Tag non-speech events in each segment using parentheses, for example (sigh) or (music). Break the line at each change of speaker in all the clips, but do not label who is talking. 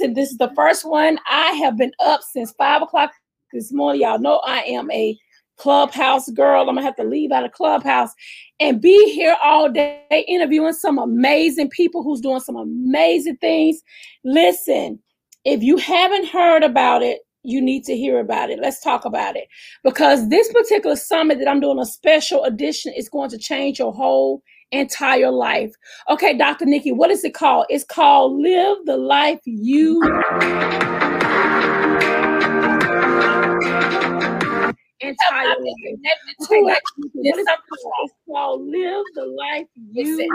Listen, this is the first one. I have been up since five o'clock this morning. Y'all know I am a clubhouse girl. I'm gonna have to leave out of clubhouse and be here all day interviewing some amazing people who's doing some amazing things. Listen, if you haven't heard about it, you need to hear about it. Let's talk about it because this particular summit that I'm doing a special edition is going to change your whole entire life. Okay, Dr. Nikki, what is it called? It's called Live the Life You entire life. It's called Live the Life You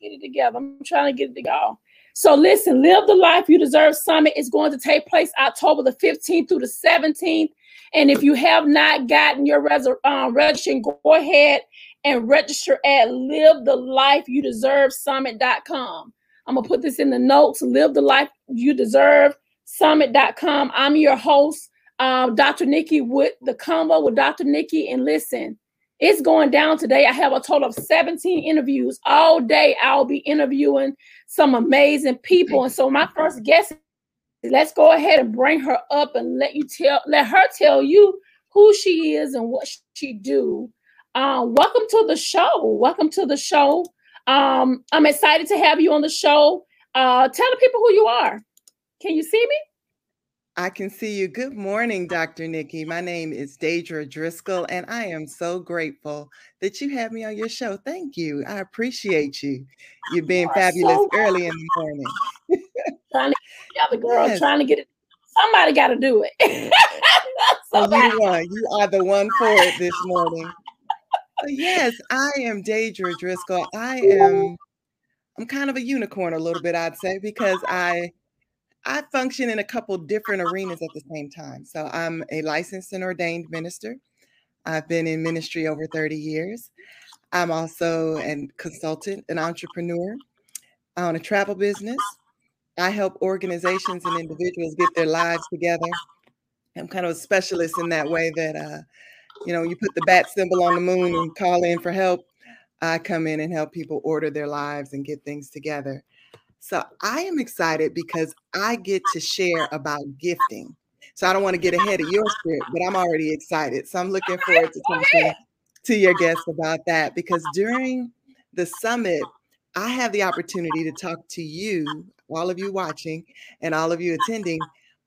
get it together. I'm trying to get it together. So listen, Live the Life You Deserve Summit is going to take place October the 15th through the 17th. And if you have not gotten your res- um, registration, go ahead and register at live the life you deserve summit.com. I'm going to put this in the notes, live the life you deserve summit.com. I'm your host, um, Dr. Nikki with the combo with Dr. Nikki. And listen, it's going down today. I have a total of 17 interviews all day. I'll be interviewing some amazing people. And so my first guest let's go ahead and bring her up and let you tell let her tell you who she is and what she do um, welcome to the show welcome to the show um, i'm excited to have you on the show uh, tell the people who you are can you see me
I can see you. Good morning, Dr. Nikki. My name is Deidre Driscoll, and I am so grateful that you have me on your show. Thank you. I appreciate you. You're being fabulous so early in the morning.
Trying to get the girl, yes. trying to get it. Somebody got to do it.
so (laughs) oh, you are. You are the one for it this (laughs) morning. yes, I am Deidre Driscoll. I am. I'm kind of a unicorn, a little bit, I'd say, because I I function in a couple different arenas at the same time. So I'm a licensed and ordained minister. I've been in ministry over 30 years. I'm also a consultant, an entrepreneur. I own a travel business. I help organizations and individuals get their lives together. I'm kind of a specialist in that way that, uh, you know, you put the bat symbol on the moon and call in for help. I come in and help people order their lives and get things together. So I am excited because I get to share about gifting. So I don't want to get ahead of your spirit, but I'm already excited. So I'm looking forward to talking to your guests about that because during the summit, I have the opportunity to talk to you, all of you watching, and all of you attending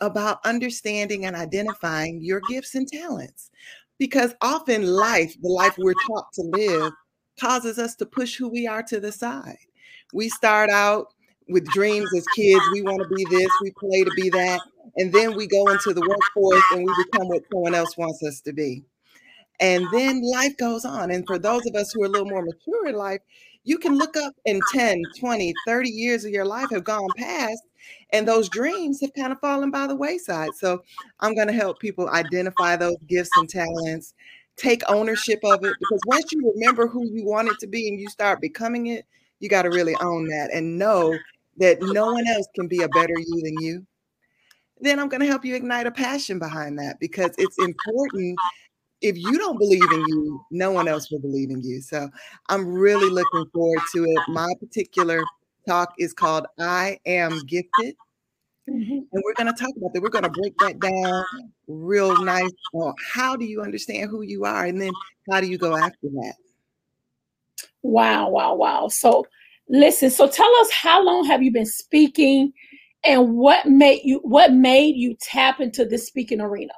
about understanding and identifying your gifts and talents. Because often life, the life we're taught to live, causes us to push who we are to the side. We start out with dreams as kids. We want to be this, we play to be that. And then we go into the workforce and we become what someone else wants us to be. And then life goes on. And for those of us who are a little more mature in life, you can look up in 10, 20, 30 years of your life have gone past, and those dreams have kind of fallen by the wayside. So I'm going to help people identify those gifts and talents, take ownership of it, because once you remember who you want it to be and you start becoming it, you got to really own that and know that no one else can be a better you than you, then I'm going to help you ignite a passion behind that because it's important. If you don't believe in you, no one else will believe in you. So I'm really looking forward to it. My particular talk is called I Am Gifted. Mm-hmm. And we're going to talk about that. We're going to break that down real nice. Well, how do you understand who you are? And then how do you go after that?
Wow, wow, wow. So Listen, so tell us how long have you been speaking and what made you what made you tap into this speaking arena?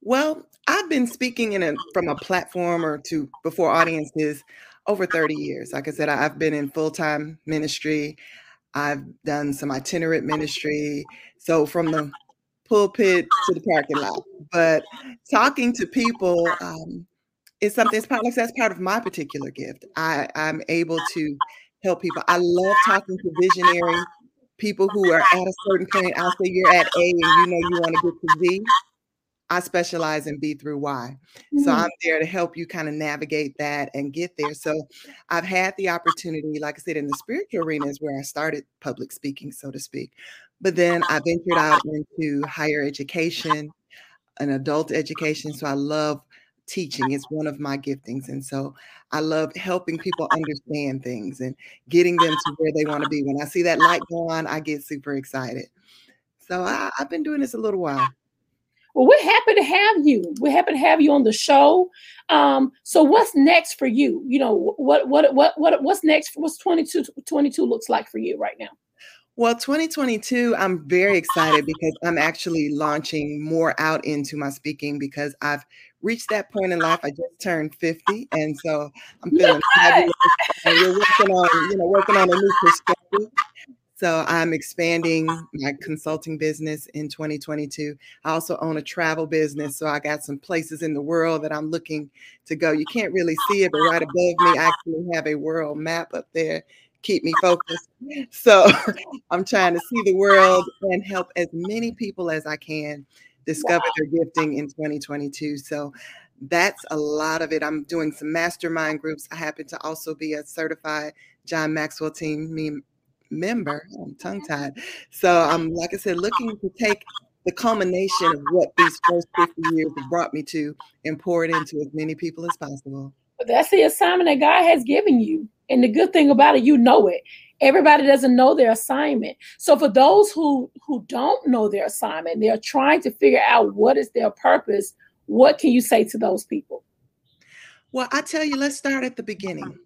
Well, I've been speaking in a from a platform or to before audiences over 30 years. Like I said, I've been in full-time ministry. I've done some itinerant ministry. So from the pulpit to the parking lot. But talking to people um, is something. It's part like that's part of my particular gift. I I'm able to help people. I love talking to visionary people who are at a certain point. I'll say you're at A and you know you want to get to Z. I specialize in B through Y. Mm-hmm. So I'm there to help you kind of navigate that and get there. So I've had the opportunity, like I said, in the spiritual arena is where I started public speaking, so to speak. But then I ventured out into higher education and adult education. So I love teaching. It's one of my giftings. And so I love helping people understand things and getting them to where they want to be. When I see that light go on, I get super excited. So I, have been doing this a little while.
Well, we're happy to have you. We're happy to have you on the show. Um, so what's next for you? You know, what what what what what's next? What's 22 22 looks like for you right now?
Well, 2022, I'm very excited because I'm actually launching more out into my speaking because I've reached that point in life. I just turned 50, and so I'm feeling fabulous. we're working on, you know, working on a new perspective. So I'm expanding my consulting business in 2022. I also own a travel business, so I got some places in the world that I'm looking to go. You can't really see it, but right above me, I actually have a world map up there keep me focused. (laughs) So (laughs) I'm trying to see the world and help as many people as I can discover their gifting in 2022. So that's a lot of it. I'm doing some mastermind groups. I happen to also be a certified John Maxwell team member. Oh, I'm tongue tied. So I'm, um, like I said, looking to take the culmination of what these first 50 years have brought me to and pour it into as many people as possible.
That's the assignment that God has given you. And the good thing about it, you know it. Everybody doesn't know their assignment. So for those who who don't know their assignment, they're trying to figure out what is their purpose. What can you say to those people?
Well, I tell you, let's start at the beginning.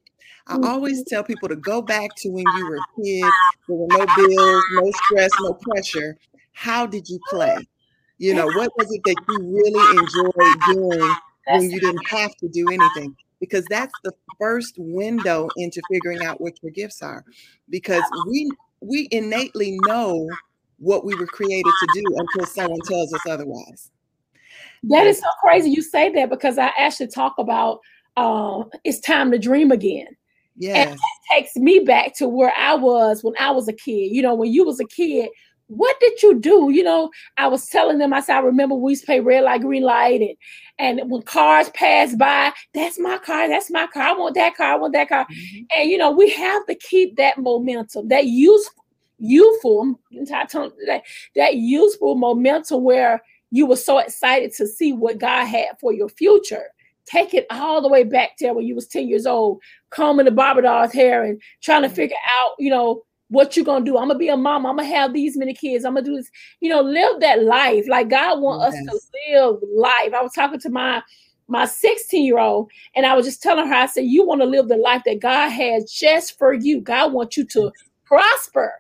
I mm-hmm. always tell people to go back to when you were a kid. There were no bills, no stress, no pressure. How did you play? You know, what was it that you really enjoyed doing when you didn't have to do anything? because that's the first window into figuring out what your gifts are because we we innately know what we were created to do until someone tells us otherwise
that is so crazy you say that because i actually talk about uh, it's time to dream again
yes.
and that takes me back to where i was when i was a kid you know when you was a kid what did you do? You know, I was telling them, I said, I remember we used to pay red light, green light, and and when cars pass by, that's my car, that's my car. I want that car, I want that car. Mm-hmm. And you know, we have to keep that momentum, that useful, youthful, that, that useful momentum where you were so excited to see what God had for your future. Take it all the way back there when you was 10 years old, combing the Barbados hair and trying to mm-hmm. figure out, you know, what you're gonna do? I'm gonna be a mom. I'm gonna have these many kids. I'm gonna do this. You know, live that life. Like God want yes. us to live life. I was talking to my my 16 year old, and I was just telling her, I said, you want to live the life that God has just for you. God wants you to prosper.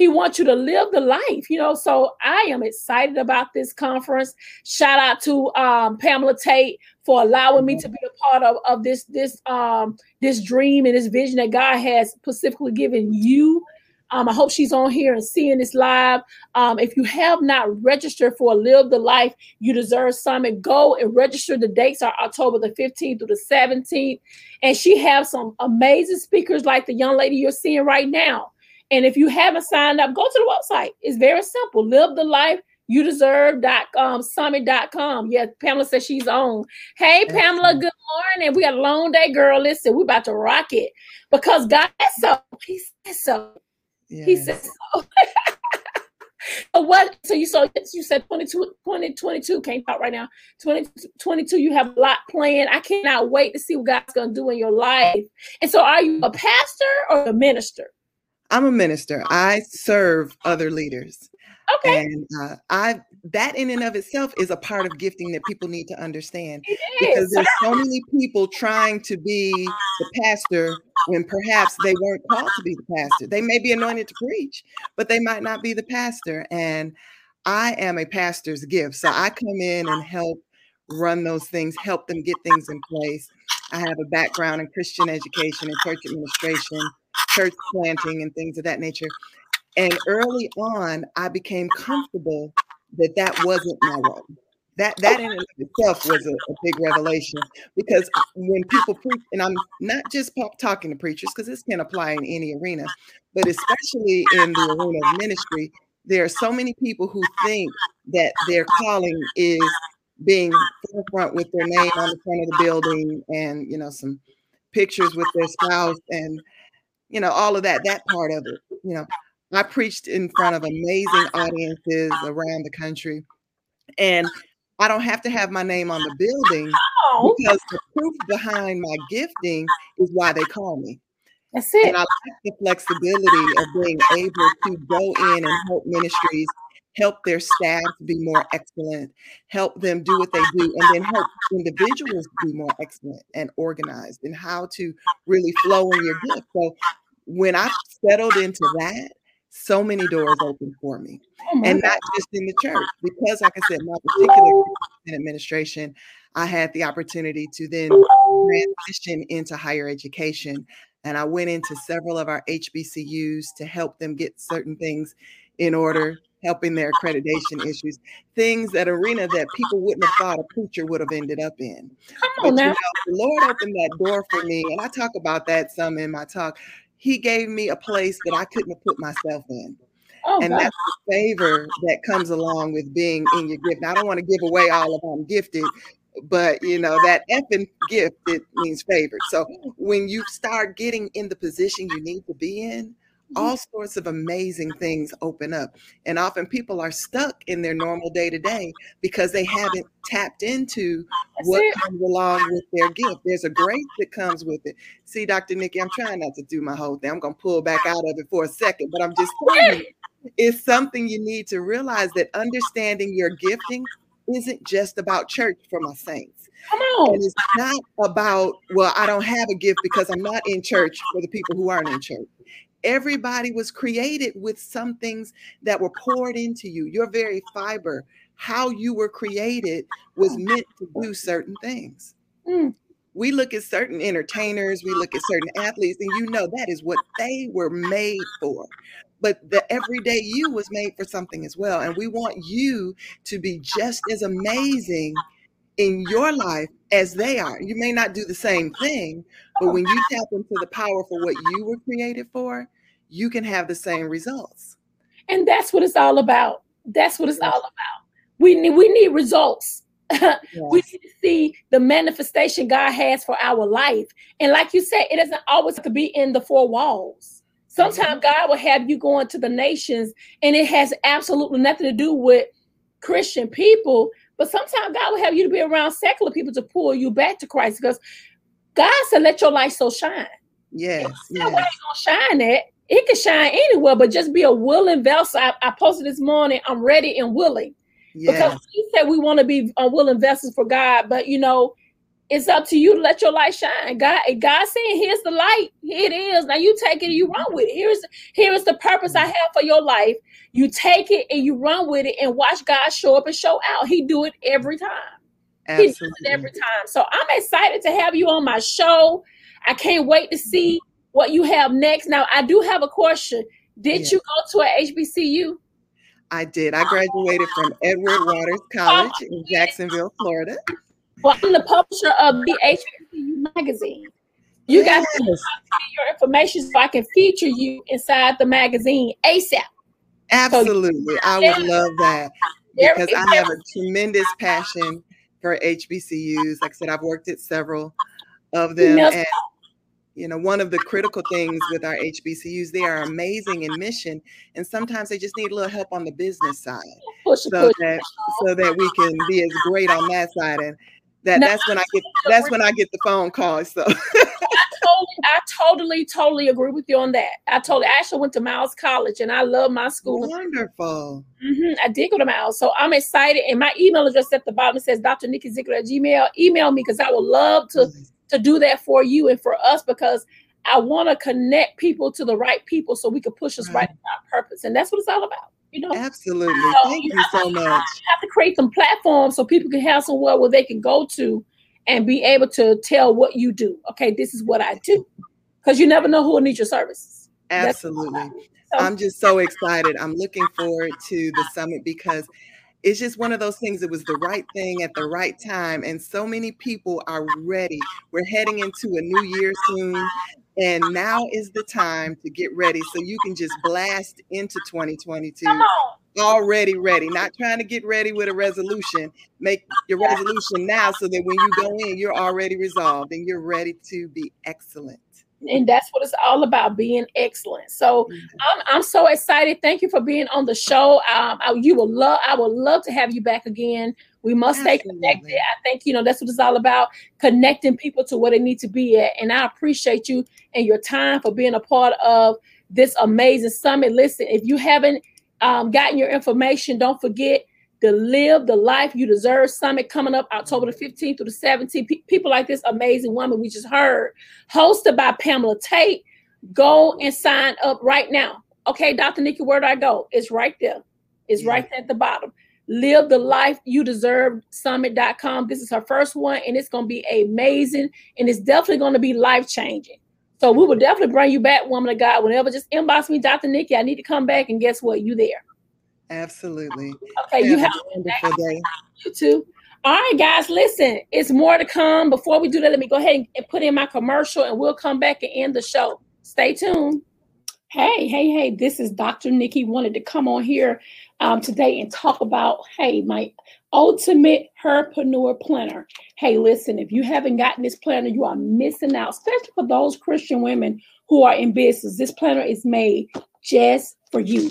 He wants you to live the life, you know. So I am excited about this conference. Shout out to um, Pamela Tate for allowing me to be a part of, of this this um, this dream and this vision that God has specifically given you um, I hope she's on here and seeing this live. Um, if you have not registered for Live the Life You Deserve Summit, go and register. The dates are October the 15th through the 17th. And she has some amazing speakers like the young lady you're seeing right now. And if you haven't signed up, go to the website. It's very simple. Live the life you deserve.com summit.com. Yeah, Pamela says she's on. Hey, Pamela, good morning. We got a long day, girl. Listen, we're about to rock it because God said so. He said so. Yes. He said so. (laughs) so what so you saw you said 22 2022 came out right now 2022 you have a lot planned i cannot wait to see what god's going to do in your life and so are you a pastor or a minister
i'm a minister i serve other leaders
Okay.
And uh, I that in and of itself is a part of gifting that people need to understand because there's so many people trying to be the pastor when perhaps they weren't called to be the pastor. They may be anointed to preach, but they might not be the pastor. And I am a pastor's gift. So I come in and help run those things, help them get things in place. I have a background in Christian education and church administration, church planting, and things of that nature. And early on, I became comfortable that that wasn't my role. That that in itself was a, a, big revelation because when people preach, and I'm not just talking to preachers because this can apply in any arena, but especially in the arena of ministry, there are so many people who think that their calling is being forefront with their name on the front of the building and you know some pictures with their spouse and you know all of that that part of it you know I preached in front of amazing audiences around the country. And I don't have to have my name on the building oh. because the proof behind my gifting is why they call me.
That's it.
And I like the flexibility of being able to go in and help ministries help their staff be more excellent, help them do what they do, and then help individuals be more excellent and organized and how to really flow in your gift. So when I settled into that, so many doors open for me. Oh and not just in the church, because like I said, my particular administration, I had the opportunity to then transition into higher education. And I went into several of our HBCUs to help them get certain things in order, helping their accreditation issues, things that arena that people wouldn't have thought a preacher would have ended up in. Come on but, now. You know, the Lord opened that door for me, and I talk about that some in my talk he gave me a place that I couldn't have put myself in. Oh, and God. that's the favor that comes along with being in your gift. Now, I don't want to give away all of I'm gifted, but you know that effing gift it means favored. So when you start getting in the position you need to be in, all sorts of amazing things open up. And often people are stuck in their normal day to day because they haven't tapped into what comes along with their gift. There's a grace that comes with it. See, Dr. Nikki, I'm trying not to do my whole thing. I'm going to pull back out of it for a second, but I'm just telling you, (laughs) it's something you need to realize that understanding your gifting isn't just about church for my saints.
Come on.
And it's not about, well, I don't have a gift because I'm not in church for the people who aren't in church everybody was created with some things that were poured into you. Your very fiber, how you were created, was mm. meant to do certain things. Mm. We look at certain entertainers, we look at certain athletes, and you know that is what they were made for. But the everyday you was made for something as well. And we want you to be just as amazing in your life as they are. You may not do the same thing, but when you tap into the power for what you were created for, you can have the same results.
And that's what it's all about. That's what it's all about. We need we need results. (laughs) Yes. we need to see the manifestation God has for our life. And like you said, it doesn't always have to be in the four walls. Sometimes mm-hmm. God will have you going to the nations, and it has absolutely nothing to do with Christian people. But sometimes God will have you to be around secular people to pull you back to Christ because God said, "Let your light so shine."
Yes,
yes. Where gonna shine at? It can shine anywhere, but just be a willing vessel. I, I posted this morning. I'm ready and willing yes. because He said we want to be a willing vessels for God. But you know, it's up to you to let your light shine. God, God saying, "Here's the light. Here it is. Now you take it and you run with it. Here's here is the purpose I have for your life. You take it and you run with it, and watch God show up and show out. He do it every time." Absolutely. He does it every time. So I'm excited to have you on my show. I can't wait to see mm-hmm. what you have next. Now, I do have a question. Did yeah. you go to a HBCU?
I did. I graduated from Edward Waters (laughs) oh, College in Jacksonville, Florida.
Well, I'm the publisher of the HBCU magazine. You yes. got to your information so I can feature you inside the magazine ASAP.
Absolutely. So, I would love that because I have a tremendous passion for HBCUs. Like I said, I've worked at several of them. And, you know, one of the critical things with our HBCUs, they are amazing in mission, and sometimes they just need a little help on the business side, so that so that we can be as great on that side. And that no, that's when I get that's when I get the phone call. So.
totally, I totally, totally agree with you on that. I totally, I actually went to Miles College and I love my school.
Wonderful.
Mm-hmm. I did go to Miles. So I'm excited. And my email address at the bottom says Dr. Nikki Ziegler at Gmail. Email me because I would love to, to do that for you and for us because I want to connect people to the right people so we can push us right, right our purpose. And that's what it's all about. You know,
absolutely. Thank you, you so much. You
have to create some platforms so people can have somewhere where they can go to and be able to tell what you do. Okay, this is what I do. Because you never know who will need your services.
Absolutely. So, I'm just so excited. I'm looking forward to the summit because it's just one of those things. It was the right thing at the right time. And so many people are ready. We're heading into a new year soon. And now is the time to get ready so you can just blast into 2022 already ready, not trying to get ready with a resolution. Make your resolution now so that when you go in, you're already resolved and you're ready to be excellent.
And that's what it's all about being excellent. So mm-hmm. I'm, I'm so excited. Thank you for being on the show. Um, I, you will love. I would love to have you back again We must Absolutely. stay connected. I think, you know, that's what it's all about connecting people to where they need to be at. And I appreciate you and your time for being a part of this amazing summit. Listen, if you haven't um, gotten your information, don't forget the Live the Life You Deserve Summit coming up October the 15th through the 17th. P- people like this amazing woman we just heard, hosted by Pamela Tate. Go and sign up right now. Okay, Dr. Nikki, where do I go? It's right there. It's yeah. right at the bottom. Live the Life You Deserve Summit.com. This is her first one, and it's going to be amazing, and it's definitely going to be life changing. So we will definitely bring you back, woman of God. Whenever, just inbox me, Dr. Nikki. I need to come back, and guess what? You there.
Absolutely.
Okay, you have a wonderful day. You too. All right, guys, listen, it's more to come. Before we do that, let me go ahead and put in my commercial and we'll come back and end the show. Stay tuned. Hey, hey, hey, this is Dr. Nikki. Wanted to come on here um, today and talk about, hey, my ultimate herpreneur planner. Hey, listen, if you haven't gotten this planner, you are missing out, especially for those Christian women who are in business. This planner is made just for you.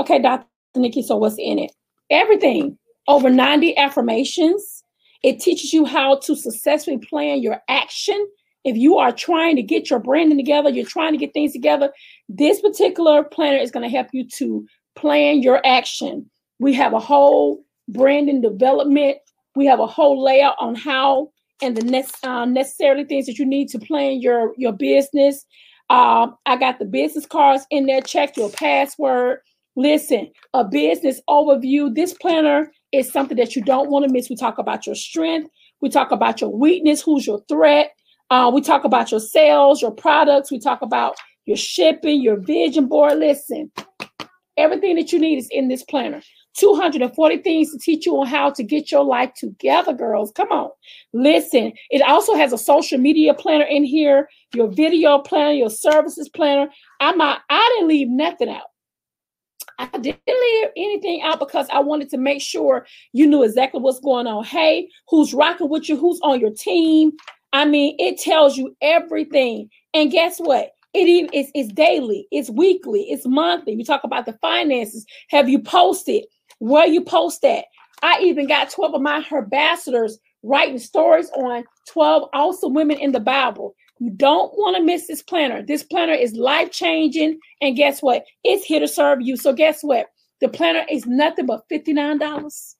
Okay, Dr. Nikki, so what's in it? Everything. Over 90 affirmations. It teaches you how to successfully plan your action. If you are trying to get your branding together, you're trying to get things together, this particular planner is going to help you to plan your action. We have a whole branding development. We have a whole layout on how and the next uh, necessarily things that you need to plan your your business. Uh, I got the business cards in there. Check your password. Listen, a business overview. This planner is something that you don't want to miss. We talk about your strength. We talk about your weakness. Who's your threat? Uh, we talk about your sales, your products. We talk about your shipping, your vision board. Listen, everything that you need is in this planner. 240 things to teach you on how to get your life together, girls. Come on. Listen, it also has a social media planner in here, your video planner, your services planner. I'm not, I didn't leave nothing out. I didn't leave anything out because I wanted to make sure you knew exactly what's going on. Hey, who's rocking with you? Who's on your team? I mean, it tells you everything. And guess what? It even it's, it's daily, it's weekly, it's monthly. You talk about the finances. Have you posted? Where you post at? I even got 12 of my ambassadors writing stories on 12 awesome women in the Bible. You don't want to miss this planner. This planner is life changing. And guess what? It's here to serve you. So, guess what? The planner is nothing but $59.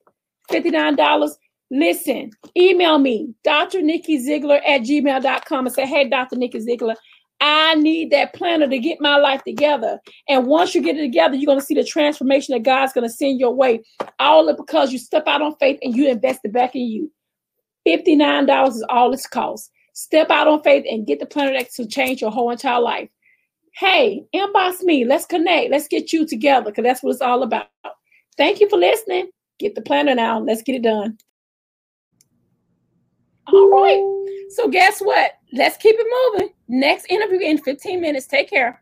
$59. Listen, email me, Dr. Nikki Ziegler at gmail.com and say, Hey, Dr. Nikki Ziegler, I need that planner to get my life together. And once you get it together, you're going to see the transformation that God's going to send your way. All because you step out on faith and you invest it back in you. $59 is all it's cost. Step out on faith and get the planner that to change your whole entire life. Hey, inbox me. Let's connect. Let's get you together because that's what it's all about. Thank you for listening. Get the planner now. Let's get it done. All right. So guess what? Let's keep it moving. Next interview in 15 minutes. Take care.